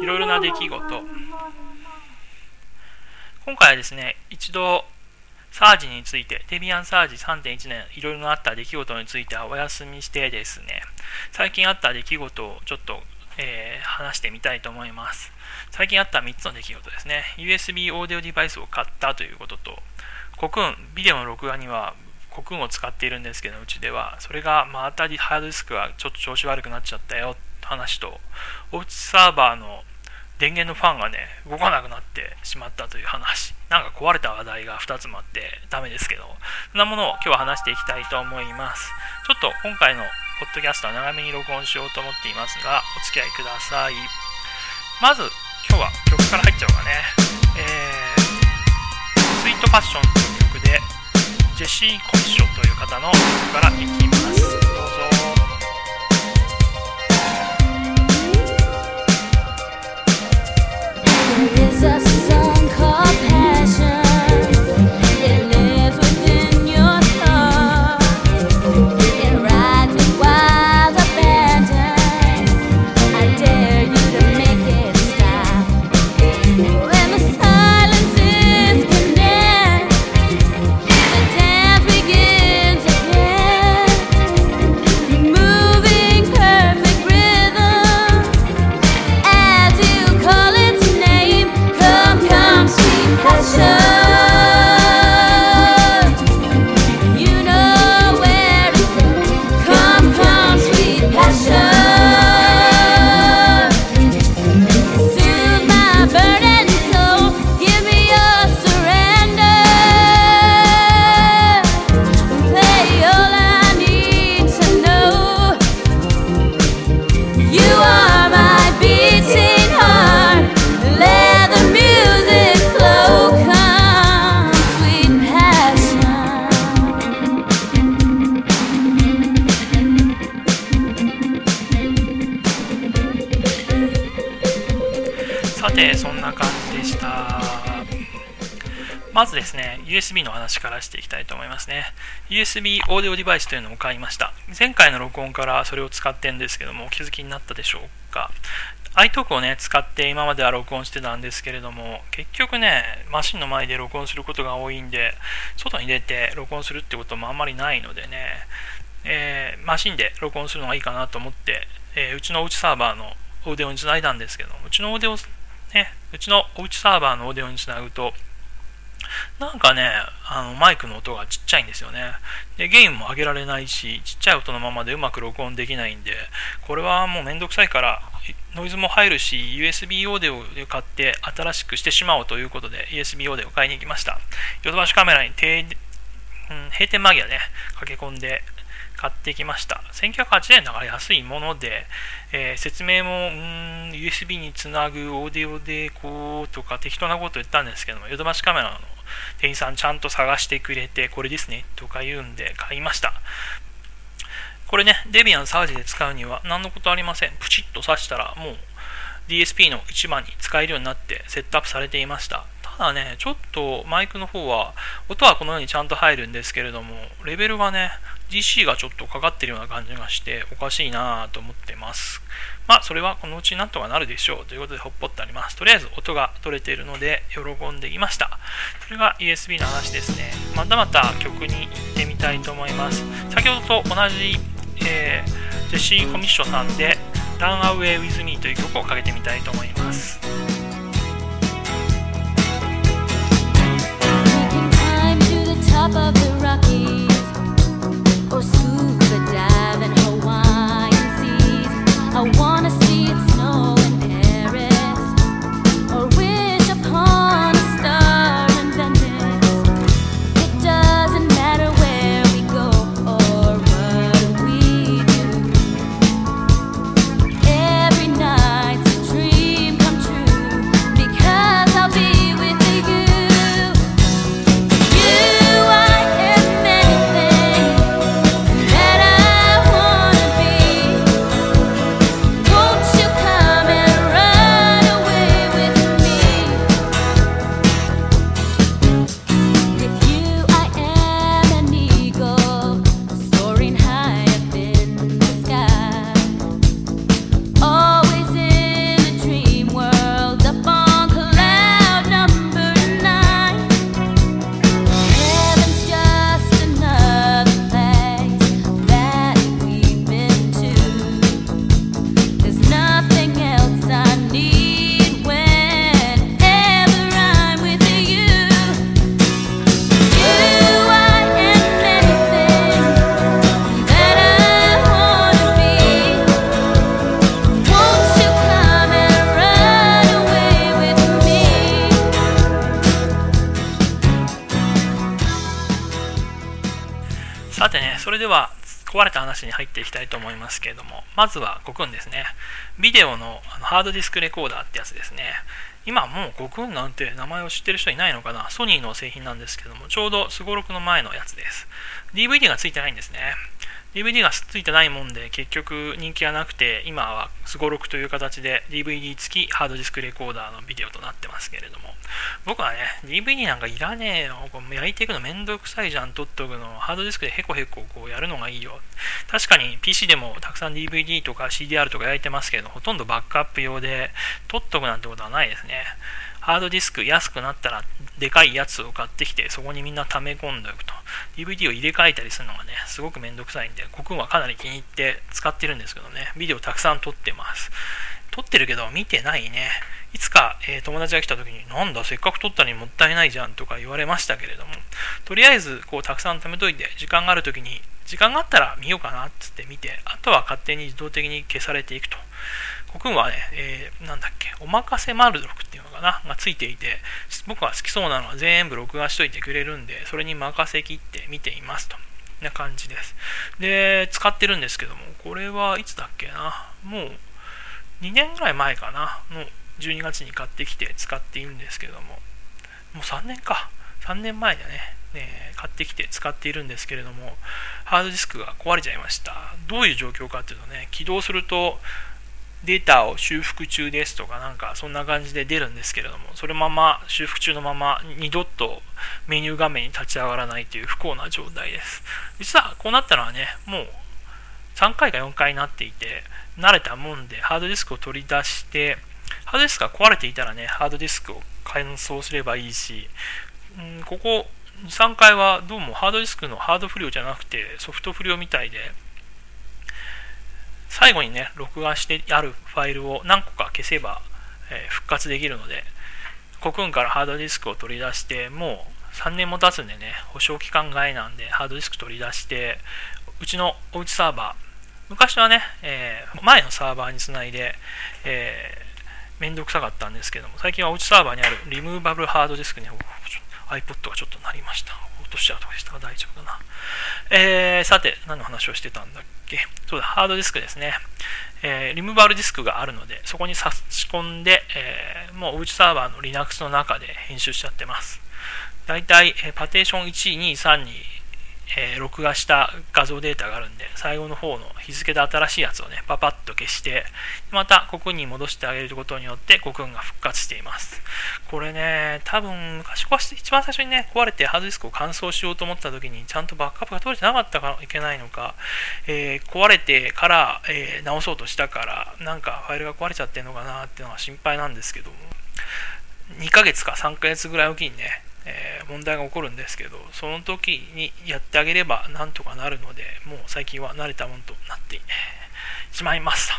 いろいろな出来事。今回はですね一度サージについてデビアンサージ3.1年いろいろあった出来事についてはお休みしてですね最近あった出来事をちょっと、えー、話してみたいと思います。最近あった3つの出来事ですね。USB オーディオデバイスを買ったということとコクーンビデオの録画にはコクンを使っているんですけどうちでは。それがまたりハードディスクがちょっと調子悪くなっちゃったよ。って話とおうちサーバーの電源のファンがね動かなくなってしまったという話。なんか壊れた話題が2つもあってダメですけど。そんなものを今日は話していきたいと思います。ちょっと今回のポッドキャストは長めに録音しようと思っていますがお付き合いください。まず今日は曲から入っちゃおうかね。えー、スイートパッション。ジェシー・コミッションという方の曲からいきます。どうぞ。ま USB の話からしていきたいと思いますね。USB オーディオデバイスというのを買いました。前回の録音からそれを使ってるんですけども、お気づきになったでしょうか iTalk をね、使って今までは録音してたんですけれども、結局ね、マシンの前で録音することが多いんで、外に出て録音するってこともあんまりないのでね、えー、マシンで録音するのがいいかなと思って、えー、うちのおうちサーバーのオーディオにつないだんですけどうちのオーディオ、ね、うちのおうちサーバーのオーディオにつなぐと、なんかね、あのマイクの音がちっちゃいんですよね。で、ゲインも上げられないし、ちっちゃい音のままでうまく録音できないんで、これはもうめんどくさいから、ノイズも入るし、USB オーディオで買って新しくしてしまおうということで、USB オーディオ買いに行きました。ヨドバシカメラに閉,、うん、閉店間際ね、駆け込んで、買ってきました。1980円だから安いもので、えー、説明も、ん、USB につなぐオーディオでこうとか適当なこと言ったんですけども、ヨドバシカメラの店員さんちゃんと探してくれて、これですねとか言うんで買いました。これね、デビアンサージで使うには何のことありません。プチッと挿したらもう DSP の1番に使えるようになってセットアップされていました。ただね、ちょっとマイクの方は、音はこのようにちゃんと入るんですけれども、レベルがね、DC がちょっとかかってるような感じがしておかしいなぁと思ってます。まあ、それはこのうちなんとかなるでしょうということでほっぽってあります。とりあえず音が取れているので喜んでいました。それが USB の話ですね。またまた曲に行ってみたいと思います。先ほどと同じ、えー、ジェシー・コミッショさんで Run Away With Me という曲をかけてみたいと思います。top of the Rockies 入っていきたいと思いますけれども、まずはコクンですね。ビデオのあのハードディスクレコーダーってやつですね。今もうコクンなんて名前を知ってる人いないのかなソニーの製品なんですけども、ちょうどスゴロクの前のやつです。DVD がついてないんですね。DVD がついてないもんで結局人気がなくて今はすごろくという形で DVD 付きハードディスクレコーダーのビデオとなってますけれども。僕はね DVD なんかいらねえよ。焼いていくのめんどくさいじゃん撮っとくの。ハードディスクでヘコヘコこうやるのがいいよ。確かに PC でもたくさん DVD とか CDR とか焼いてますけどほとんどバックアップ用で撮っとくなんてことはないですね。ハードディスク安くなったらでかいやつを買ってきてそこにみんな溜め込んでおくと。DVD を入れ替えたりするのがねすごくめんどくさいんでコクンはかなり気に入って使ってるんですけどね。ビデオたくさん撮ってます。撮ってるけど見てないね。いつか、えー、友達が来た時になんだせっかく撮ったのにもったいないじゃんとか言われましたけれども。とりあえずこうたくさん貯めといて時間がある時に時間があったら見ようかなっつって見てあとは勝手に自動的に消されていくと。コクンはね、えー、なんだっけ、おまかせ丸録っていうのかな、がついていて、僕が好きそうなのは全部録画しといてくれるんで、それに任せきって見ていますと。な感じです。で、使ってるんですけども、これはいつだっけな、もう2年ぐらい前かな、の12月に買ってきて使っているんですけども、もう3年か、3年前でね、ね、買ってきて使っているんですけれども、ハードディスクが壊れちゃいました。どういう状況かっていうとね、起動すると、データを修復中ですとかなんかそんな感じで出るんですけれどもそのまま修復中のまま二度とメニュー画面に立ち上がらないという不幸な状態です。実はこうなったのはねもう3回か4回になっていて慣れたもんでハードディスクを取り出してハードディスクが壊れていたらねハードディスクを改装すればいいし、うん、ここ3回はどうもハードディスクのハード不良じゃなくてソフト不良みたいで最後にね、録画してあるファイルを何個か消せば、え、復活できるので、コクーンからハードディスクを取り出して、もう3年も経つんでね、保証期間外なんで、ハードディスク取り出して、うちのおうちサーバー、昔はね、えー、前のサーバーにつないで、えー、めんどくさかったんですけども、最近はおうちサーバーにあるリムーバブルハードディスクに iPod がちょっと鳴りました。としちゃうとかでしたが大丈夫かな。えー、さて、何の話をしてたんだっけ？そうだ、ハードディスクですね。えー、リムバルディスクがあるので、そこに差し込んで、えー、もうおうちサーバーの Linux の中で編集しちゃってます。だいたい、えー、パテーション1、2、3にえー、録画した画像データがあるんで、最後の方の日付で新しいやつをね、パパッと消して、またコクンに戻してあげることによって、コクンが復活しています。これね、多分、昔壊して、一番最初にね、壊れてハードディスクを乾燥しようと思った時に、ちゃんとバックアップが取れてなかったからいけないのか、えー、壊れてから、えー、直そうとしたから、なんかファイルが壊れちゃってるのかなっていうのは心配なんですけども、2ヶ月か3ヶ月ぐらいおきにね、えー、問題が起こるんですけど、その時にやってあげればなんとかなるので、もう最近は慣れたものとなってしまいました。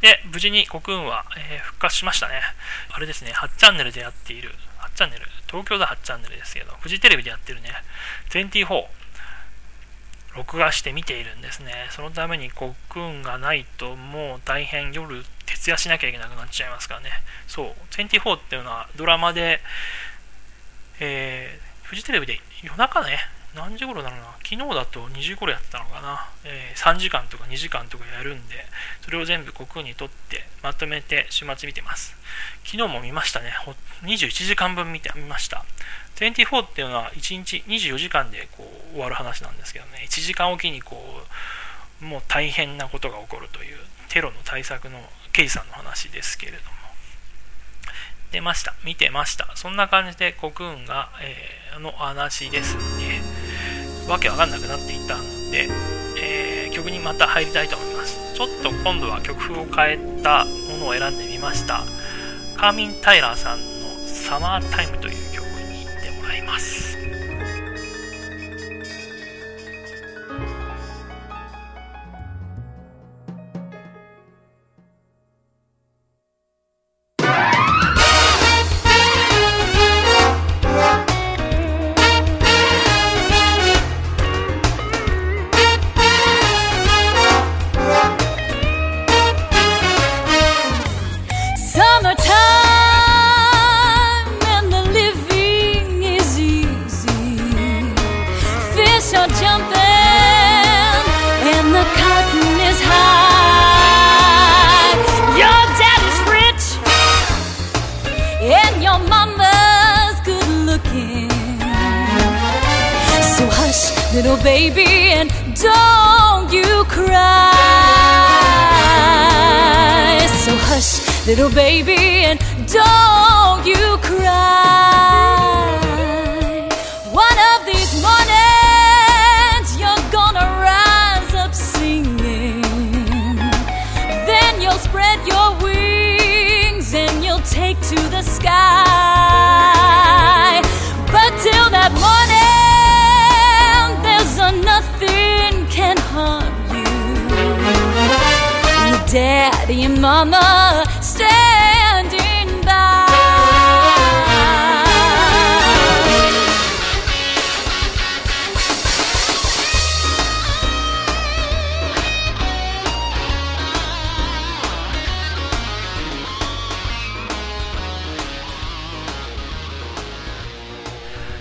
で、無事にコクーンは、えー、復活しましたね。あれですね、8チャンネルでやっている、8チャンネル、東京で8チャンネルですけど、フジテレビでやってるね、24、録画して見ているんですね。そのためにコクーンがないともう大変夜徹夜しなきゃいけなくなっちゃいますからね。そう、24っていうのはドラマで、えー、フジテレビで夜中ね、何時頃だろうな、昨日だと2時頃やってたのかな、えー、3時間とか2時間とかやるんで、それを全部国に取ってまとめて週末見てます。昨日も見ましたね、21時間分見てみました。24っていうのは1日24時間でこう終わる話なんですけどね、1時間おきにこう、もう大変なことが起こるというテロの対策の刑事さんの話ですけれども。出ました。見てました。そんな感じで国運が、えー、の話ですね。わけわかんなくなっていたので、えー、曲にまた入りたいと思います。ちょっと今度は曲風を変えたものを選んでみました。カーミン・タイラーさんのサマータイムという曲に行ってもらいます。Little baby, and don't you cry. So hush, little baby, and don't you daddy and mama standing by.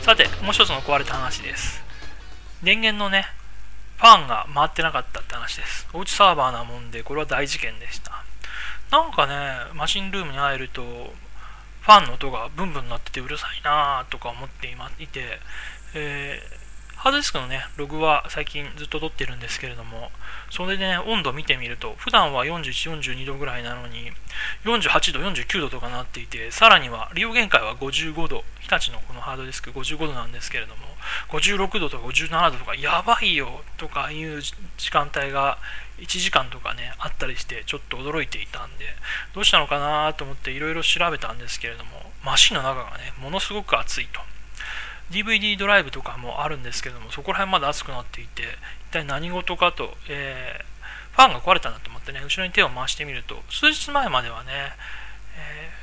さて、もう一つの壊れた話です。電源のね、ファンが回ってなかった話です。おうちサーバーなもんで、これは大事件でした。なんかね、マシンルームに入ると、ファンの音がブンブン鳴っててうるさいなとか思っていて、えーハードディスクのね、ログは最近ずっと撮ってるんですけれども、それでね、温度見てみると、普段は41、42度ぐらいなのに、48度、49度とかなっていて、さらには利用限界は55度、日立のこのハードディスク55度なんですけれども、56度とか57度とか、やばいよとかいう時間帯が1時間とかね、あったりして、ちょっと驚いていたんで、どうしたのかなと思っていろいろ調べたんですけれども、マシンの中がね、ものすごく熱いと。DVD ドライブとかもあるんですけども、そこら辺まで熱くなっていて、一体何事かと、えーファンが壊れたなと思ってね、後ろに手を回してみると、数日前まではね、えー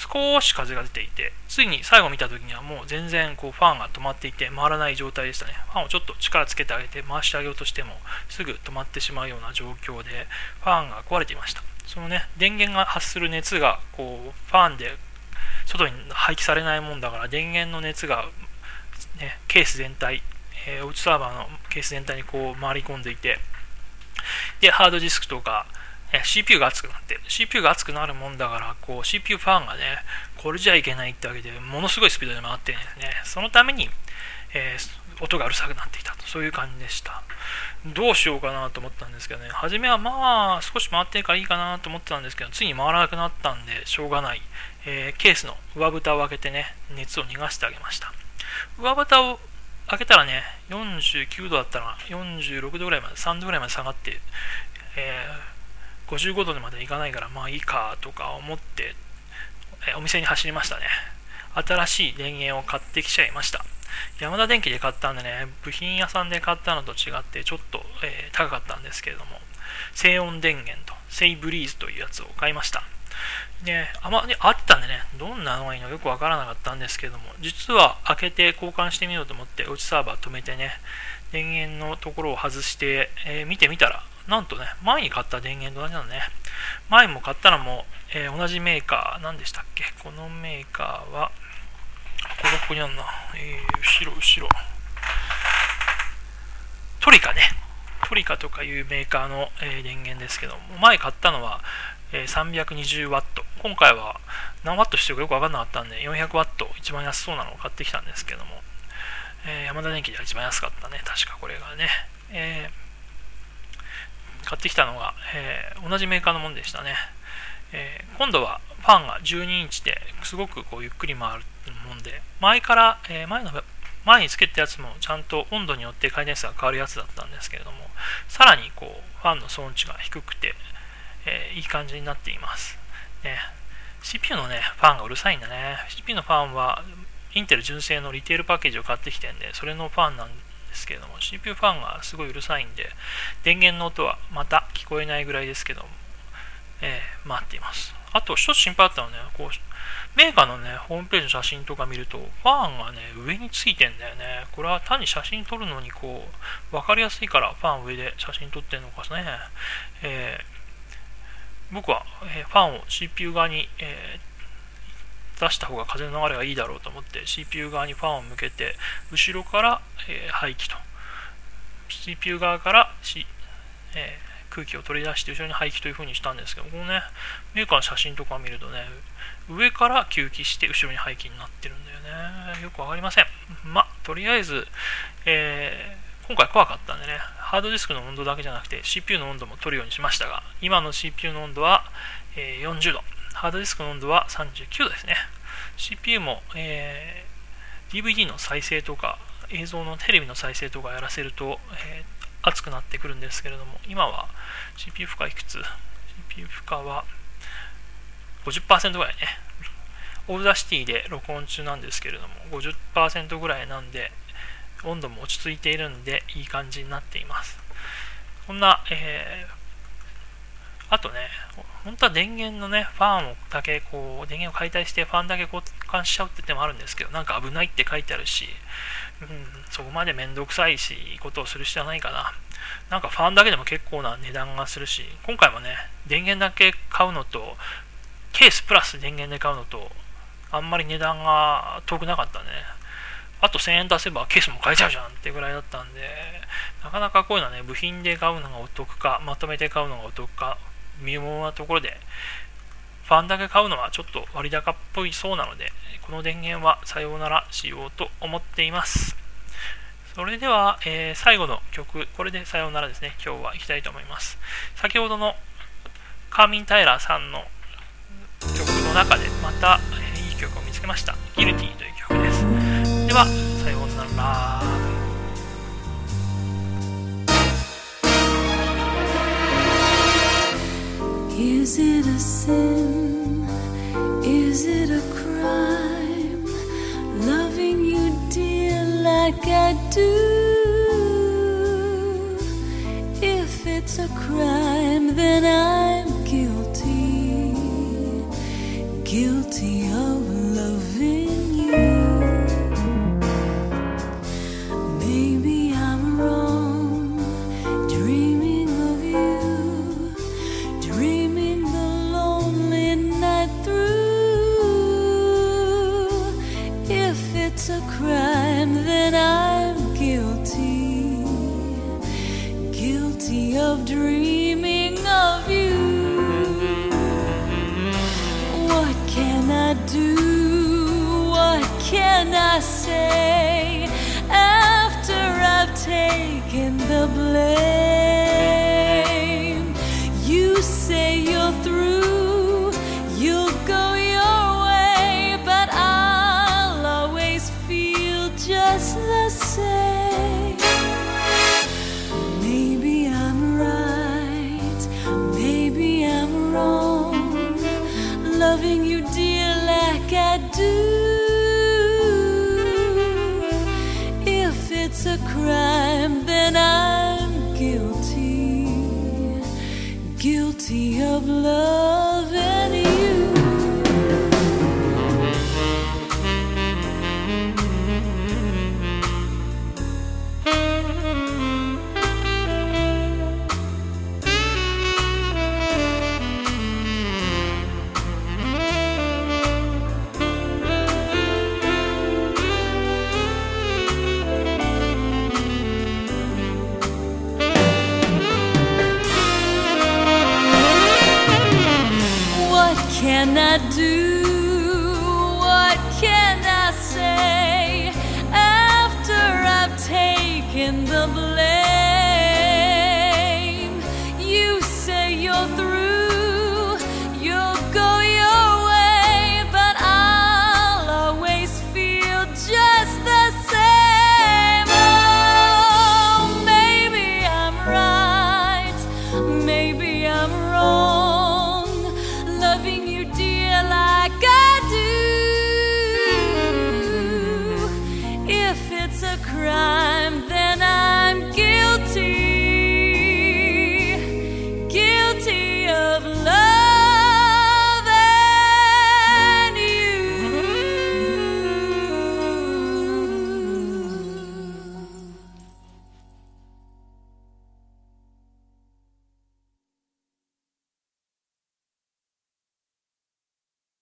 少し風が出ていて、ついに最後見た時にはもう全然こうファンが止まっていて回らない状態でしたね。ファンをちょっと力つけてあげて回してあげようとしてもすぐ止まってしまうような状況で、ファンが壊れていました。そのね、電源が発する熱がこうファンで外に排気されないもんだから電源の熱が、ね、ケース全体、えーおうちサーバーのケース全体にこう回り込んでいてでハードディスクとかえ CPU が熱くなって CPU が熱くなるもんだからこう CPU ファンがねこれじゃいけないってわけでものすごいスピードで回ってるんですね。そのために、えー音がうるさくなっていたと。そういう感じでした。どうしようかなと思ったんですけどね。初めはまあ少し回ってるからいいかなと思ってたんですけどついに回らなくなったんでしょうがない、えーケースの上蓋を開けてね熱を逃がしてあげました。上蓋を開けたらね49度だったら46度ぐらいまで3度ぐらいまで下がって、えー55度までいかないからまあいいかとか思って、えお店に走りましたね。新しい電源を買ってきちゃいました。ヤマダ電機で買ったんでね部品屋さんで買ったのと違ってちょっと、えー高かったんですけれども静音電源とセイブリーズというやつを買いました。ね、あまりあったんでね、どんなのがいいのかよくわからなかったんですけども、実は開けて交換してみようと思って、うちサーバー止めてね、電源のところを外して、えー見てみたら、なんとね、前に買った電源と同じなのね。前も買ったのも、えー同じメーカー、何でしたっけ？このメーカーは、ここここにあるな。えー後ろ、後ろ。トリカね。トリカとかいうメーカーの、えー電源ですけども、前買ったのは、えー 320W。今回は何ワットしてるかよくわかんなかったんで、400W、一番安そうなのを買ってきたんですけども、えーヤマダ電機では一番安かったね。確かこれがね。えー買ってきたのが、えー同じメーカーのものでしたね。えー今度はファンが12インチですごくこうゆっくり回るもんで、前から、えー前の前につけたやつもちゃんと温度によって回転数が変わるやつだったんですけれども、さらにこうファンの騒音値が低くて、えーいい感じになっています。ね、CPU のね、ファンがうるさいんだね。CPU のファンはインテル純正のリテールパッケージを買ってきてんで、それのファンなんですけれども、CPU ファンがすごいうるさいんで、電源の音はまた聞こえないぐらいですけども、えー待っています。あと、一つ心配だったのはね、こう、メーカーのね、ホームページの写真とか見ると、ファンがね、上についてんだよね。これは単に写真撮るのに、こう、わかりやすいから、ファン上で写真撮ってんのかね。えー僕は、えファンを CPU 側に、えー出した方が風の流れがいいだろうと思って CPU 側にファンを向けて後ろから、えー排気と CPU 側から、しえー空気を取り出して後ろに排気という風にしたんですけどこのねメーカーの写真とか見るとね上から吸気して後ろに排気になってるんだよね。よくわかりません。まとりあえず、え今回怖かったんでね、ハードディスクの温度だけじゃなくて CPU の温度も取るようにしましたが、今の CPU の温度は、えー、40度、ハードディスクの温度は39度ですね。CPU も、えー、DVD の再生とか、映像のテレビの再生とかやらせると、えー、熱くなってくるんですけれども、今は CPU 負荷いくつ ?CPU 負荷は50%ぐらいね。Audacity で録音中なんですけれども、50%ぐらいなんで、温度も落ち着いているんで、いい感じになっています。こんな、えー、あとね、本当は電源のね、ファンをだけこう、電源を解体してファンだけ交換しちゃうって手もあるんですけど、なんか危ないって書いてあるし、うん、そこまでめんどくさいし、いいことをする必要はないかな。なんかファンだけでも結構な値段がするし、今回もね、電源だけ買うのと、ケースプラス電源で買うのと、あんまり値段が遠くなかったね、あと1000円出せばケースも買えちゃうじゃんってぐらいだったんで、なかなかこういうのはね、部品で買うのがお得か、まとめて買うのがお得か、微妙なところで、ファンだけ買うのはちょっと割高っぽいそうなので、この電源はさようならしようと思っています。それでは、えー、最後の曲、これでさようならですね、今日は行きたいと思います。先ほどのカーミン・タイラーさんの曲の中でまた、いい曲を見つけました。ギルティ。で the same.